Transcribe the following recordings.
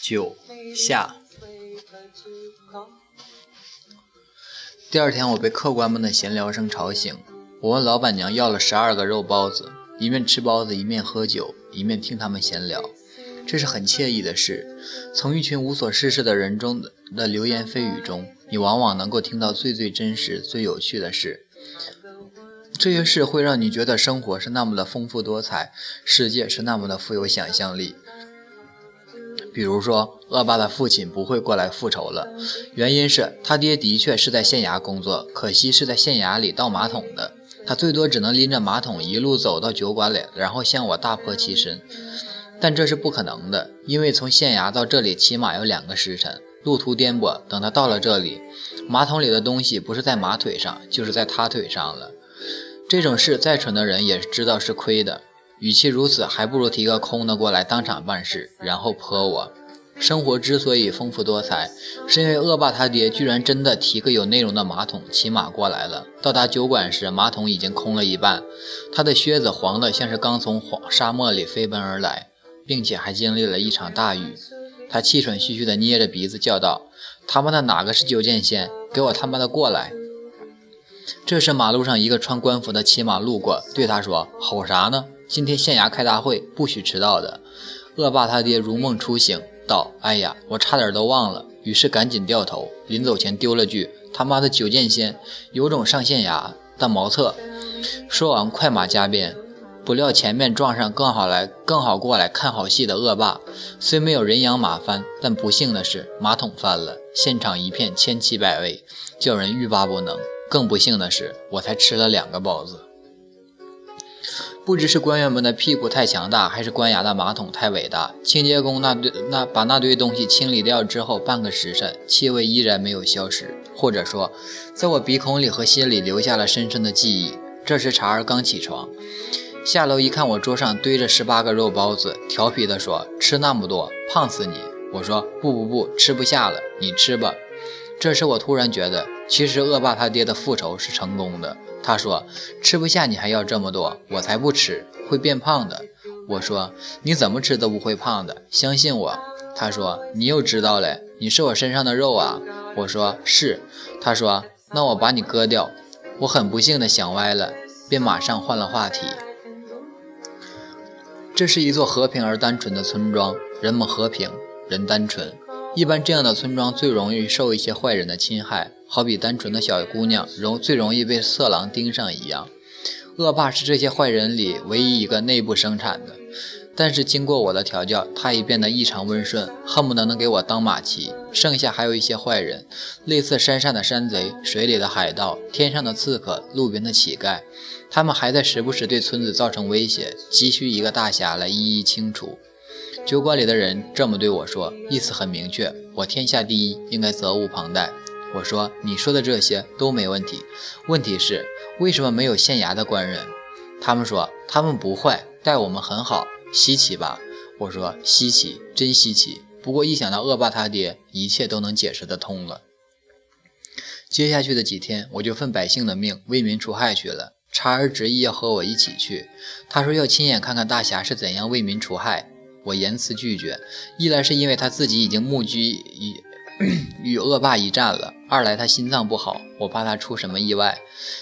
九下。第二天，我被客官们的闲聊声吵醒。我问老板娘要了十二个肉包子，一面吃包子，一面喝酒，一面听他们闲聊。这是很惬意的事。从一群无所事事的人中的流言蜚语中，你往往能够听到最最真实、最有趣的事。这些事会让你觉得生活是那么的丰富多彩，世界是那么的富有想象力。比如说，恶霸的父亲不会过来复仇了，原因是他爹的确是在县衙工作，可惜是在县衙里倒马桶的。他最多只能拎着马桶一路走到酒馆里，然后向我大泼其身。但这是不可能的，因为从县衙到这里起码要两个时辰，路途颠簸。等他到了这里，马桶里的东西不是在马腿上，就是在他腿上了。这种事再蠢的人也知道是亏的，与其如此，还不如提个空的过来当场办事，然后泼我。生活之所以丰富多彩，是因为恶霸他爹居然真的提个有内容的马桶骑马过来了。到达酒馆时，马桶已经空了一半，他的靴子黄的像是刚从黄沙漠里飞奔而来。并且还经历了一场大雨，他气喘吁吁地捏着鼻子叫道：“他妈的哪个是九剑仙？给我他妈的过来！”这时马路上一个穿官服的骑马路过，对他说：“吼啥呢？今天县衙开大会，不许迟到的。”恶霸他爹如梦初醒，道：“哎呀，我差点都忘了。”于是赶紧掉头，临走前丢了句：“他妈的九剑仙，有种上县衙但茅厕。”说完，快马加鞭。不料前面撞上更好来、更好过来看好戏的恶霸，虽没有人仰马翻，但不幸的是马桶翻了，现场一片千奇百味，叫人欲罢不能。更不幸的是，我才吃了两个包子。不知是官员们的屁股太强大，还是官衙的马桶太伟大，清洁工那堆那把那堆东西清理掉之后，半个时辰，气味依然没有消失，或者说，在我鼻孔里和心里留下了深深的记忆。这时茶儿刚起床。下楼一看，我桌上堆着十八个肉包子，调皮地说：“吃那么多，胖死你！”我说：“不不不，吃不下了，你吃吧。”这时我突然觉得，其实恶霸他爹的复仇是成功的。他说：“吃不下你还要这么多，我才不吃，会变胖的。”我说：“你怎么吃都不会胖的，相信我。”他说：“你又知道了，你是我身上的肉啊。”我说：“是。”他说：“那我把你割掉。”我很不幸的想歪了，便马上换了话题。这是一座和平而单纯的村庄，人们和平，人单纯。一般这样的村庄最容易受一些坏人的侵害，好比单纯的小姑娘容最容易被色狼盯上一样。恶霸是这些坏人里唯一一个内部生产的。但是经过我的调教，他已变得异常温顺，恨不得能给我当马骑。剩下还有一些坏人，类似山上的山贼、水里的海盗、天上的刺客、路边的乞丐，他们还在时不时对村子造成威胁，急需一个大侠来一一清除。酒馆里的人这么对我说，意思很明确：我天下第一，应该责无旁贷。我说：“你说的这些都没问题，问题是为什么没有县衙的官人？”他们说：“他们不坏，待我们很好。”稀奇吧？我说稀奇，真稀奇。不过一想到恶霸他爹，一切都能解释得通了。接下去的几天，我就奉百姓的命为民除害去了。查儿执意要和我一起去，他说要亲眼看看大侠是怎样为民除害。我严词拒绝，一来是因为他自己已经目击与与恶霸一战了，二来他心脏不好，我怕他出什么意外。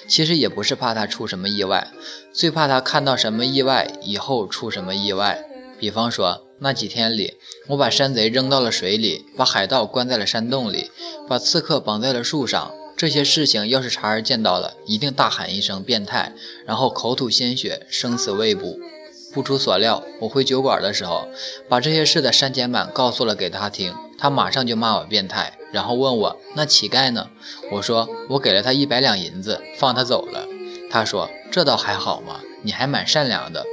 其实也不是怕他出什么意外，最怕他看到什么意外以后出什么意外。比方说那几天里，我把山贼扔到了水里，把海盗关在了山洞里，把刺客绑在了树上。这些事情要是查儿见到了，一定大喊一声“变态”，然后口吐鲜血，生死未卜。不出所料，我回酒馆的时候，把这些事的删减版告诉了给他听，他马上就骂我变态，然后问我那乞丐呢？我说我给了他一百两银子，放他走了。他说这倒还好嘛，你还蛮善良的。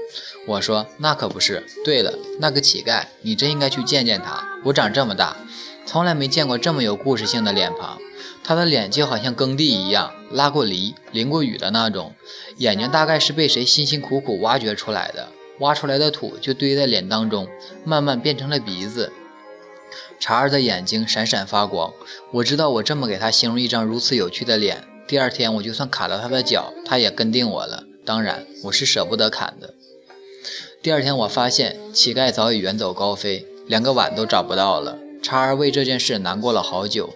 我说那可不是。对了，那个乞丐，你真应该去见见他。我长这么大，从来没见过这么有故事性的脸庞。他的脸就好像耕地一样，拉过犁、淋过雨的那种，眼睛大概是被谁辛辛苦苦挖掘出来的。挖出来的土就堆在脸当中，慢慢变成了鼻子。茶儿的眼睛闪闪发光。我知道，我这么给他形容一张如此有趣的脸，第二天我就算砍了他的脚，他也跟定我了。当然，我是舍不得砍的。第二天，我发现乞丐早已远走高飞，连个碗都找不到了。查儿为这件事难过了好久，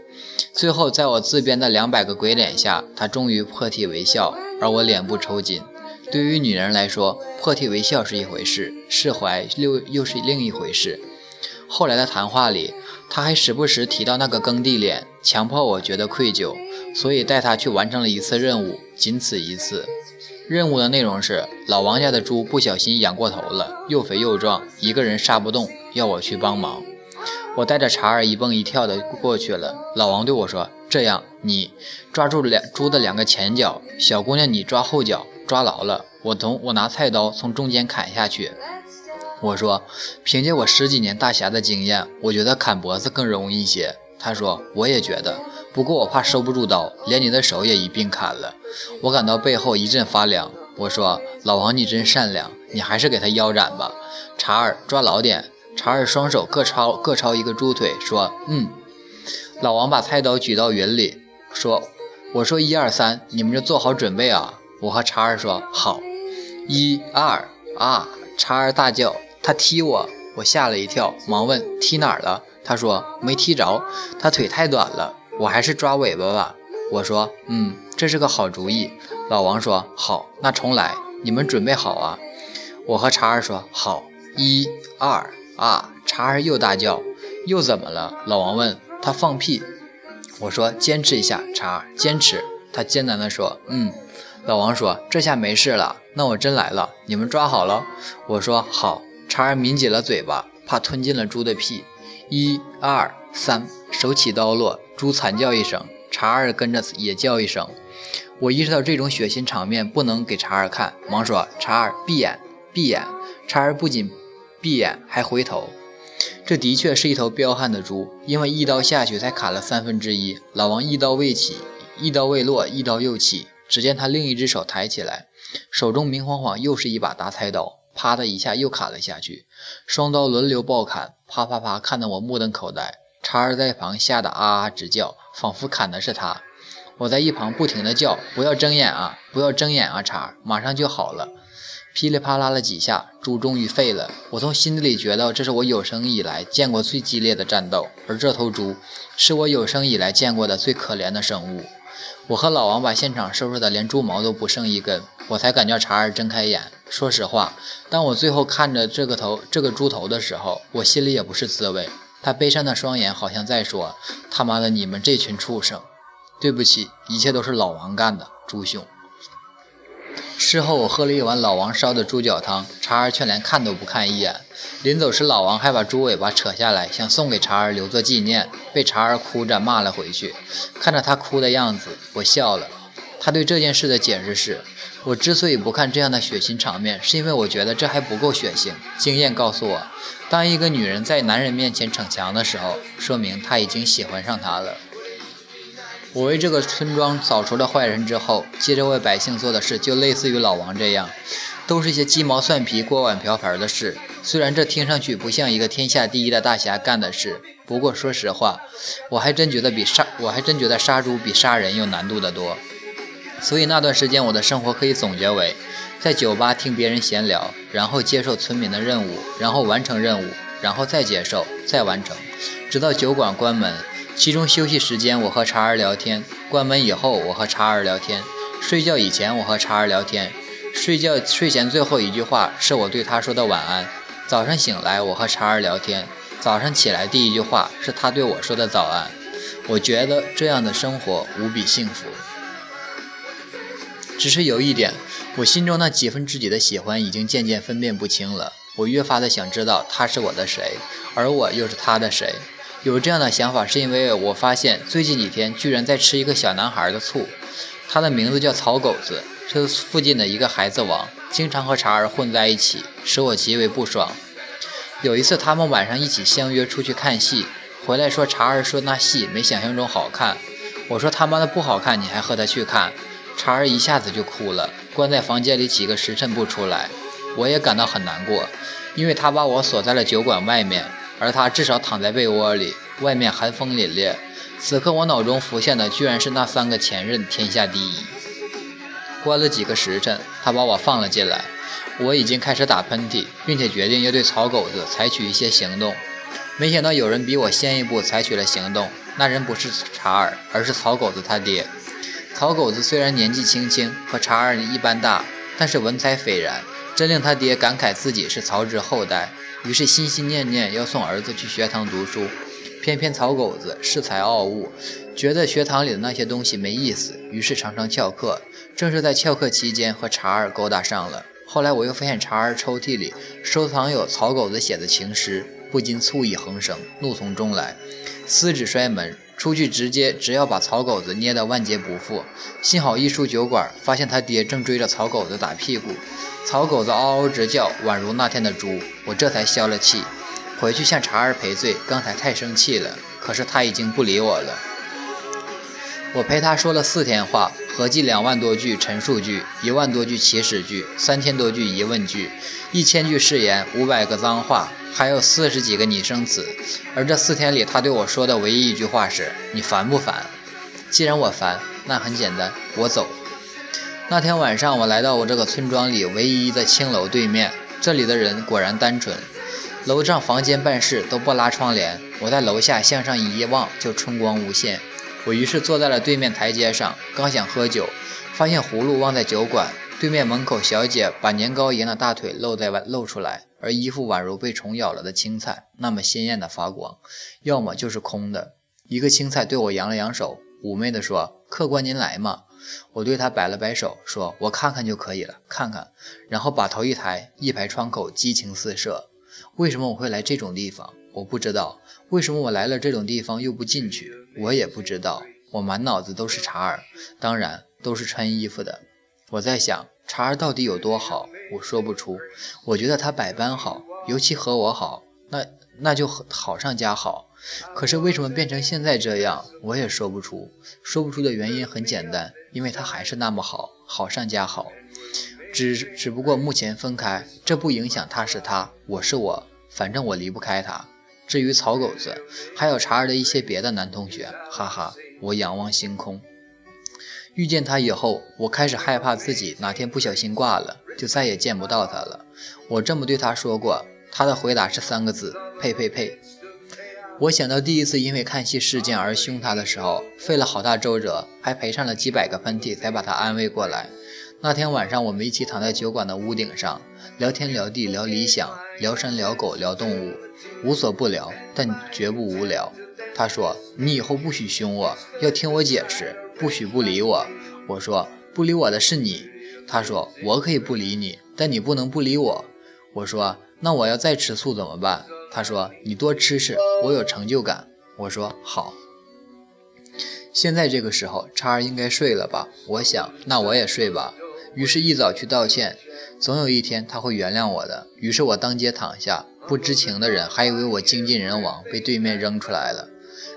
最后在我自编的两百个鬼脸下，他终于破涕为笑，而我脸部抽筋。对于女人来说，破涕为笑是一回事，释怀又又是另一回事。后来的谈话里，他还时不时提到那个耕地脸，强迫我觉得愧疚，所以带他去完成了一次任务，仅此一次。任务的内容是老王家的猪不小心养过头了，又肥又壮，一个人杀不动，要我去帮忙。我带着茶儿一蹦一跳的过去了。老王对我说：“这样，你抓住两猪的两个前脚，小姑娘你抓后脚，抓牢了。我从我拿菜刀从中间砍下去。”我说：“凭借我十几年大侠的经验，我觉得砍脖子更容易一些。”他说：“我也觉得。”不过我怕收不住刀，连你的手也一并砍了。我感到背后一阵发凉。我说：“老王，你真善良，你还是给他腰斩吧。”查尔抓牢点。查尔双手各抄各抄一个猪腿，说：“嗯。”老王把菜刀举到云里，说：“我说一二三，你们就做好准备啊！”我和查尔说：“好。”一二啊！查尔大叫，他踢我，我吓了一跳，忙问：“踢哪儿了？”他说：“没踢着，他腿太短了。”我还是抓尾巴吧。我说，嗯，这是个好主意。老王说，好，那重来。你们准备好啊？我和查儿说，好。一、二，啊！查儿又大叫，又怎么了？老王问他放屁。我说，坚持一下，查儿，坚持。他艰难地说，嗯。老王说，这下没事了。那我真来了，你们抓好了。我说，好。查儿抿紧了嘴巴，怕吞进了猪的屁。一、二、三，手起刀落。猪惨叫一声，查尔跟着也叫一声。我意识到这种血腥场面不能给查尔看，忙说：“查尔，闭眼，闭眼。”查尔不仅闭眼，还回头。这的确是一头彪悍的猪，因为一刀下去才砍了三分之一。老王一刀未起，一刀未落，一刀又起。只见他另一只手抬起来，手中明晃晃又是一把大菜刀，啪的一下又砍了下去。双刀轮流爆砍，啪啪啪，看得我目瞪口呆。叉儿在旁吓得啊啊直叫，仿佛砍的是他。我在一旁不停地叫：“不要睁眼啊，不要睁眼啊！”叉儿马上就好了。噼里啪啦了几下，猪终于废了。我从心底里觉得这是我有生以来见过最激烈的战斗，而这头猪是我有生以来见过的最可怜的生物。我和老王把现场收拾的连猪毛都不剩一根，我才敢叫查儿睁开眼。说实话，当我最后看着这个头、这个猪头的时候，我心里也不是滋味。他悲伤的双眼好像在说：“他妈的，你们这群畜生！对不起，一切都是老王干的，猪兄。”事后我喝了一碗老王烧的猪脚汤，茶儿却连看都不看一眼。临走时，老王还把猪尾巴扯下来，想送给茶儿留作纪念，被茶儿哭着骂了回去。看着他哭的样子，我笑了。他对这件事的解释是：我之所以不看这样的血腥场面，是因为我觉得这还不够血腥。经验告诉我，当一个女人在男人面前逞强的时候，说明她已经喜欢上他了。我为这个村庄扫除了坏人之后，接着为百姓做的事就类似于老王这样，都是些鸡毛蒜皮、锅碗瓢盆的事。虽然这听上去不像一个天下第一的大侠干的事，不过说实话，我还真觉得比杀我还真觉得杀猪比杀人有难度的多。所以那段时间，我的生活可以总结为：在酒吧听别人闲聊，然后接受村民的任务，然后完成任务，然后再接受，再完成，直到酒馆关门。其中休息时间，我和查儿聊天；关门以后，我和查儿聊天；睡觉以前，我和查儿聊天。睡觉睡前最后一句话是我对他说的晚安。早上醒来，我和查儿聊天；早上起来第一句话是他对我说的早安。我觉得这样的生活无比幸福。只是有一点，我心中那几分之几的喜欢已经渐渐分辨不清了。我越发的想知道他是我的谁，而我又是他的谁。有这样的想法，是因为我发现最近几天居然在吃一个小男孩的醋，他的名字叫草狗子，是附近的一个孩子王，经常和茶儿混在一起，使我极为不爽。有一次他们晚上一起相约出去看戏，回来说茶儿说那戏没想象中好看，我说他妈的不好看，你还和他去看？查儿一下子就哭了，关在房间里几个时辰不出来。我也感到很难过，因为他把我锁在了酒馆外面，而他至少躺在被窝里，外面寒风凛冽。此刻我脑中浮现的居然是那三个前任天下第一。关了几个时辰，他把我放了进来。我已经开始打喷嚏，并且决定要对草狗子采取一些行动。没想到有人比我先一步采取了行动。那人不是查尔，而是草狗子他爹。草狗子虽然年纪轻轻，和查尔一般大，但是文采斐然，真令他爹感慨自己是曹植后代。于是心心念念要送儿子去学堂读书。偏偏曹狗子恃才傲物，觉得学堂里的那些东西没意思，于是常常翘课。正是在翘课期间，和查儿勾搭上了。后来我又发现查儿抽屉里收藏有曹狗子写的情诗，不禁醋意横生，怒从中来，撕纸摔门，出去直接只要把草狗子捏得万劫不复。幸好一出酒馆，发现他爹正追着草狗子打屁股，草狗子嗷嗷直叫，宛如那天的猪，我这才消了气。回去向茶儿赔罪，刚才太生气了。可是他已经不理我了。我陪他说了四天话，合计两万多句陈述句，一万多句祈使句，三千多句疑问句，一千句誓言，五百个脏话，还有四十几个拟声词。而这四天里，他对我说的唯一一句话是：“你烦不烦？”既然我烦，那很简单，我走。那天晚上，我来到我这个村庄里唯一的青楼对面，这里的人果然单纯。楼上房间办事都不拉窗帘，我在楼下向上一望就春光无限。我于是坐在了对面台阶上，刚想喝酒，发现葫芦忘在酒馆。对面门口小姐把年糕一样的大腿露在外露出来，而衣服宛如被虫咬了的青菜，那么鲜艳的发光，要么就是空的。一个青菜对我扬了扬手，妩媚地说：“客官您来嘛？”我对他摆了摆手，说：“我看看就可以了，看看。”然后把头一抬，一排窗口激情四射。为什么我会来这种地方？我不知道。为什么我来了这种地方又不进去？我也不知道。我满脑子都是查尔，当然都是穿衣服的。我在想，查尔到底有多好？我说不出。我觉得他百般好，尤其和我好，那那就好上加好。可是为什么变成现在这样？我也说不出。说不出的原因很简单，因为他还是那么好，好上加好。只只不过目前分开，这不影响他是他，我是我，反正我离不开他。至于草狗子，还有查尔的一些别的男同学，哈哈，我仰望星空。遇见他以后，我开始害怕自己哪天不小心挂了，就再也见不到他了。我这么对他说过，他的回答是三个字：呸呸呸。我想到第一次因为看戏事件而凶他的时候，费了好大周折，还赔上了几百个喷嚏，才把他安慰过来。那天晚上，我们一起躺在酒馆的屋顶上，聊天聊地聊理想，聊山聊狗聊动物，无所不聊，但绝不无聊。他说：“你以后不许凶我，要听我解释，不许不理我。”我说：“不理我的是你。”他说：“我可以不理你，但你不能不理我。”我说：“那我要再吃醋怎么办？”他说：“你多吃吃，我有成就感。”我说：“好。”现在这个时候，叉儿应该睡了吧？我想，那我也睡吧。于是，一早去道歉，总有一天他会原谅我的。于是我当街躺下，不知情的人还以为我精尽人亡，被对面扔出来了。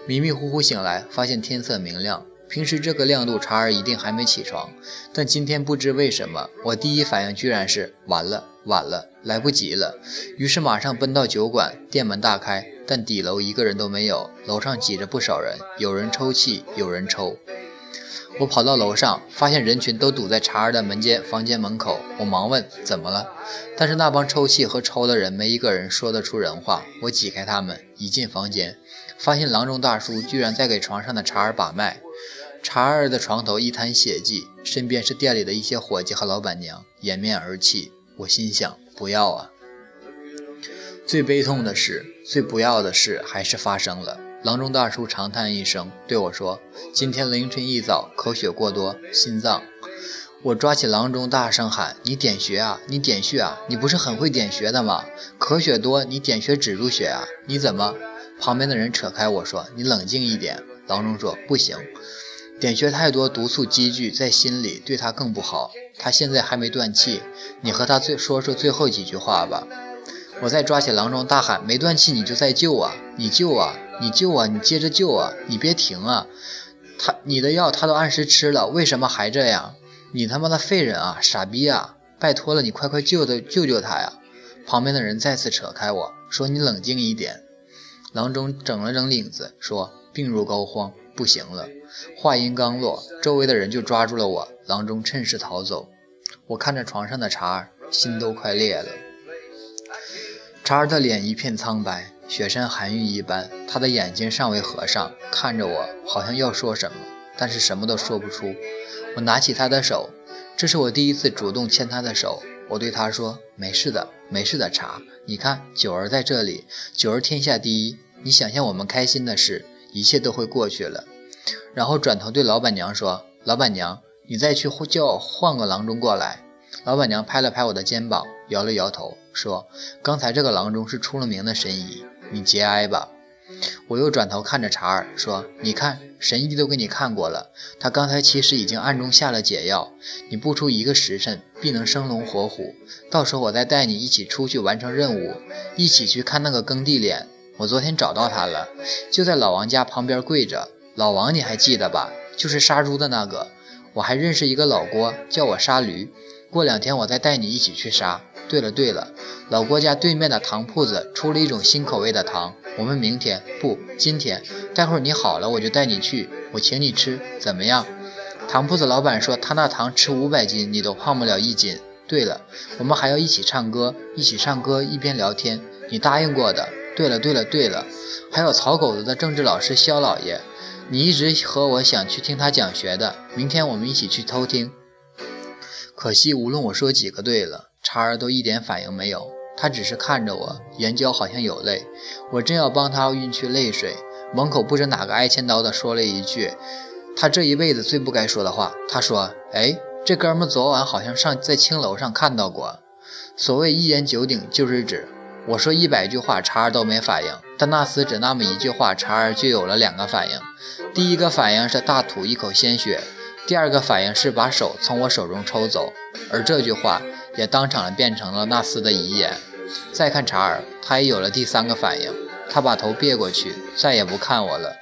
迷迷糊糊醒来，发现天色明亮。平时这个亮度，查儿一定还没起床。但今天不知为什么，我第一反应居然是完了，晚了，来不及了。于是马上奔到酒馆，店门大开，但底楼一个人都没有，楼上挤着不少人，有人抽泣，有人抽。我跑到楼上，发现人群都堵在查儿的门间房间门口。我忙问怎么了，但是那帮抽泣和抽的人没一个人说得出人话。我挤开他们，一进房间，发现郎中大叔居然在给床上的查儿把脉。查儿的床头一滩血迹，身边是店里的一些伙计和老板娘，掩面而泣。我心想：不要啊！最悲痛的是，最不要的事还是发生了。郎中大叔长叹一声，对我说：“今天凌晨一早口血过多，心脏。”我抓起郎中，大声喊：“你点穴啊！你点穴啊！你不是很会点穴的吗？咳血多，你点穴止住血啊！你怎么？”旁边的人扯开我说：“你冷静一点。”郎中说：“不行，点穴太多，毒素积聚在心里，对他更不好。他现在还没断气，你和他最说说最后几句话吧。”我再抓起郎中大喊：“没断气，你就再救啊！你救啊！你救啊！你接着救啊！你别停啊！他你的药他都按时吃了，为什么还这样？你他妈的废人啊！傻逼啊！拜托了，你快快救的救救他呀！”旁边的人再次扯开我说：“你冷静一点。”郎中整了整领子说：“病入膏肓，不行了。”话音刚落，周围的人就抓住了我。郎中趁势逃走。我看着床上的茶儿，心都快裂了。查尔的脸一片苍白，雪山寒玉一般，他的眼睛尚未合上，看着我，好像要说什么，但是什么都说不出。我拿起他的手，这是我第一次主动牵他的手。我对他说：“没事的，没事的，茶。你看，九儿在这里，九儿天下第一。你想象我们开心的事，一切都会过去了。”然后转头对老板娘说：“老板娘，你再去叫换个郎中过来。”老板娘拍了拍我的肩膀，摇了摇头，说：“刚才这个郎中是出了名的神医，你节哀吧。”我又转头看着查尔，说：“你看，神医都给你看过了，他刚才其实已经暗中下了解药，你不出一个时辰，必能生龙活虎。到时候我再带你一起出去完成任务，一起去看那个耕地脸。我昨天找到他了，就在老王家旁边跪着。老王你还记得吧？就是杀猪的那个。我还认识一个老郭，叫我杀驴。”过两天我再带你一起去杀。对了对了，老郭家对面的糖铺子出了一种新口味的糖，我们明天不今天，待会儿你好了我就带你去，我请你吃，怎么样？糖铺子老板说他那糖吃五百斤你都胖不了一斤。对了，我们还要一起唱歌，一起唱歌一边聊天，你答应过的。对了对了对了，还有草狗子的政治老师肖老爷，你一直和我想去听他讲学的，明天我们一起去偷听。可惜，无论我说几个对了，茶儿都一点反应没有。他只是看着我，眼角好像有泪。我正要帮他晕去泪水，门口不知哪个挨千刀的说了一句他这一辈子最不该说的话。他说：“哎，这哥们昨晚好像上在青楼上看到过。”所谓一言九鼎，就是指我说一百句话，茶儿都没反应，但那厮只那么一句话，茶儿就有了两个反应。第一个反应是大吐一口鲜血。第二个反应是把手从我手中抽走，而这句话也当场变成了那厮的遗言。再看查尔，他也有了第三个反应，他把头别过去，再也不看我了。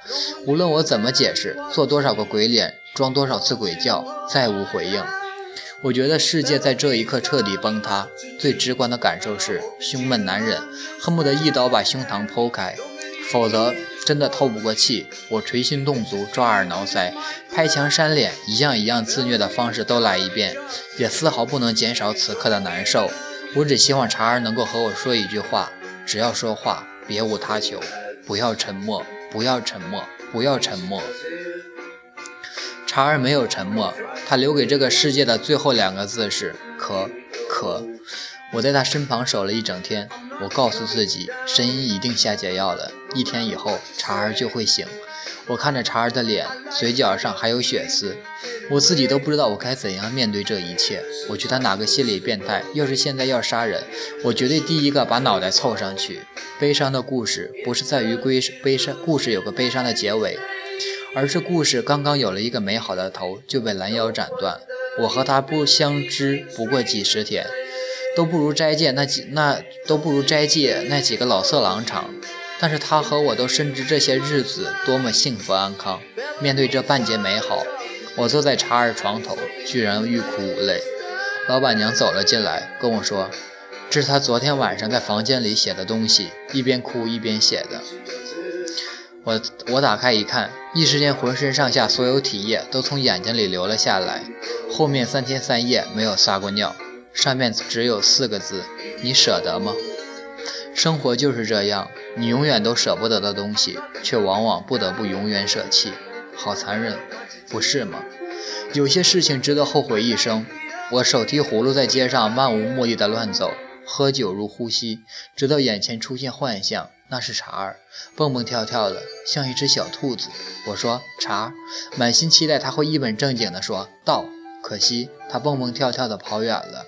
无论我怎么解释，做多少个鬼脸，装多少次鬼叫，再无回应。我觉得世界在这一刻彻底崩塌。最直观的感受是胸闷难忍，恨不得一刀把胸膛剖开。否则真的透不过气，我捶心动足，抓耳挠腮，拍墙扇脸，一样一样自虐的方式都来一遍，也丝毫不能减少此刻的难受。我只希望茶儿能够和我说一句话，只要说话，别无他求，不要沉默，不要沉默，不要沉默。茶儿没有沉默，他留给这个世界的最后两个字是可可。我在他身旁守了一整天，我告诉自己，神医一定下解药了，一天以后茶儿就会醒。我看着茶儿的脸，嘴角上还有血丝，我自己都不知道我该怎样面对这一切。我觉得哪个心理变态，要是现在要杀人，我绝对第一个把脑袋凑上去。悲伤的故事不是在于悲悲伤，故事有个悲伤的结尾，而是故事刚刚有了一个美好的头就被拦腰斩断。我和他不相知不过几十天。都不如斋戒那几那都不如斋戒那几个老色狼长，但是他和我都深知这些日子多么幸福安康。面对这半截美好，我坐在茶儿床头，居然欲哭无泪。老板娘走了进来，跟我说：“这是他昨天晚上在房间里写的东西，一边哭一边写的。”我我打开一看，一时间浑身上下所有体液都从眼睛里流了下来。后面三天三夜没有撒过尿。上面只有四个字：你舍得吗？生活就是这样，你永远都舍不得的东西，却往往不得不永远舍弃，好残忍，不是吗？有些事情值得后悔一生。我手提葫芦在街上漫无目的的乱走，喝酒如呼吸，直到眼前出现幻象，那是茶儿，蹦蹦跳跳的，像一只小兔子。我说茶，满心期待他会一本正经的说到。可惜他蹦蹦跳跳的跑远了，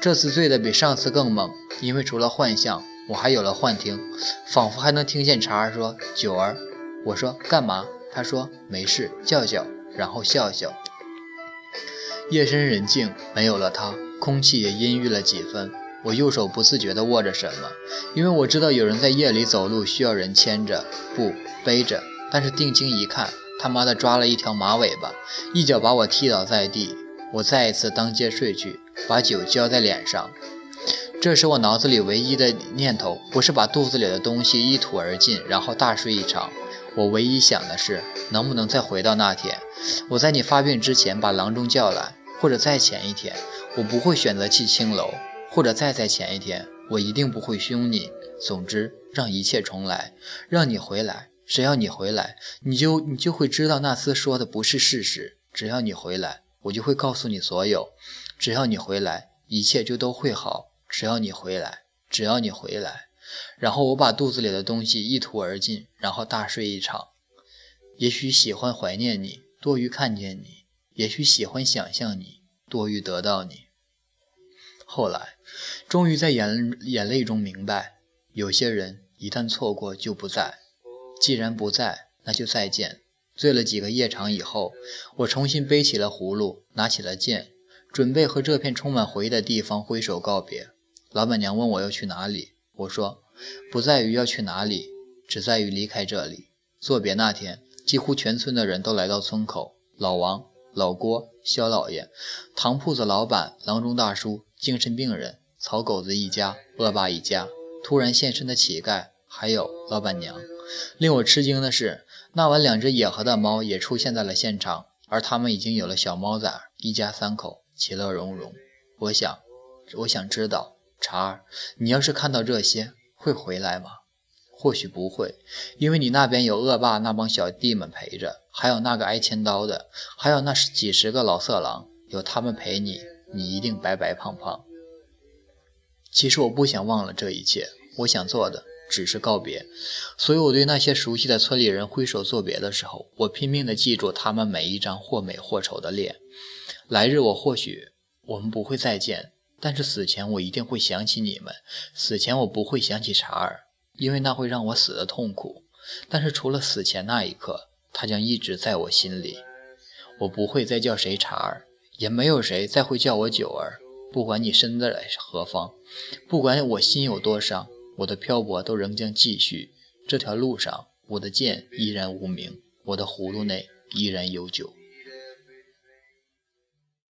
这次醉得比上次更猛，因为除了幻象，我还有了幻听，仿佛还能听见茶儿说：“九儿。”我说：“干嘛？”他说：“没事，叫叫，然后笑笑。”夜深人静，没有了他，空气也阴郁了几分。我右手不自觉地握着什么，因为我知道有人在夜里走路需要人牵着，不背着。但是定睛一看，他妈的抓了一条马尾巴，一脚把我踢倒在地。我再一次当街睡去，把酒浇在脸上。这时我脑子里唯一的念头，不是把肚子里的东西一吐而尽，然后大睡一场。我唯一想的是，能不能再回到那天，我在你发病之前把郎中叫来，或者再前一天。我不会选择去青楼，或者再在前一天，我一定不会凶你。总之，让一切重来，让你回来。只要你回来，你就你就会知道那厮说的不是事实。只要你回来，我就会告诉你所有。只要你回来，一切就都会好。只要你回来，只要你回来。然后我把肚子里的东西一吐而尽，然后大睡一场。也许喜欢怀念你多于看见你，也许喜欢想象你多于得到你。后来，终于在眼眼泪中明白，有些人一旦错过就不在。既然不在，那就再见。醉了几个夜场以后，我重新背起了葫芦，拿起了剑，准备和这片充满回忆的地方挥手告别。老板娘问我要去哪里，我说，不在于要去哪里，只在于离开这里。作别那天，几乎全村的人都来到村口。老王、老郭、肖老爷、糖铺子老板、郎中大叔、精神病人、草狗子一家、恶霸一家、突然现身的乞丐，还有老板娘。令我吃惊的是，那晚两只野合的猫也出现在了现场，而它们已经有了小猫崽，一家三口其乐融融。我想，我想知道，茶儿，你要是看到这些，会回来吗？或许不会，因为你那边有恶霸那帮小弟们陪着，还有那个挨千刀的，还有那几十个老色狼，有他们陪你，你一定白白胖胖。其实我不想忘了这一切，我想做的。只是告别，所以我对那些熟悉的村里人挥手作别的时候，我拼命地记住他们每一张或美或丑的脸。来日我或许我们不会再见，但是死前我一定会想起你们。死前我不会想起查尔，因为那会让我死的痛苦。但是除了死前那一刻，他将一直在我心里。我不会再叫谁查尔，也没有谁再会叫我九儿。不管你身在何方，不管我心有多伤。我的漂泊都仍将继续，这条路上，我的剑依然无名，我的葫芦内依然有酒。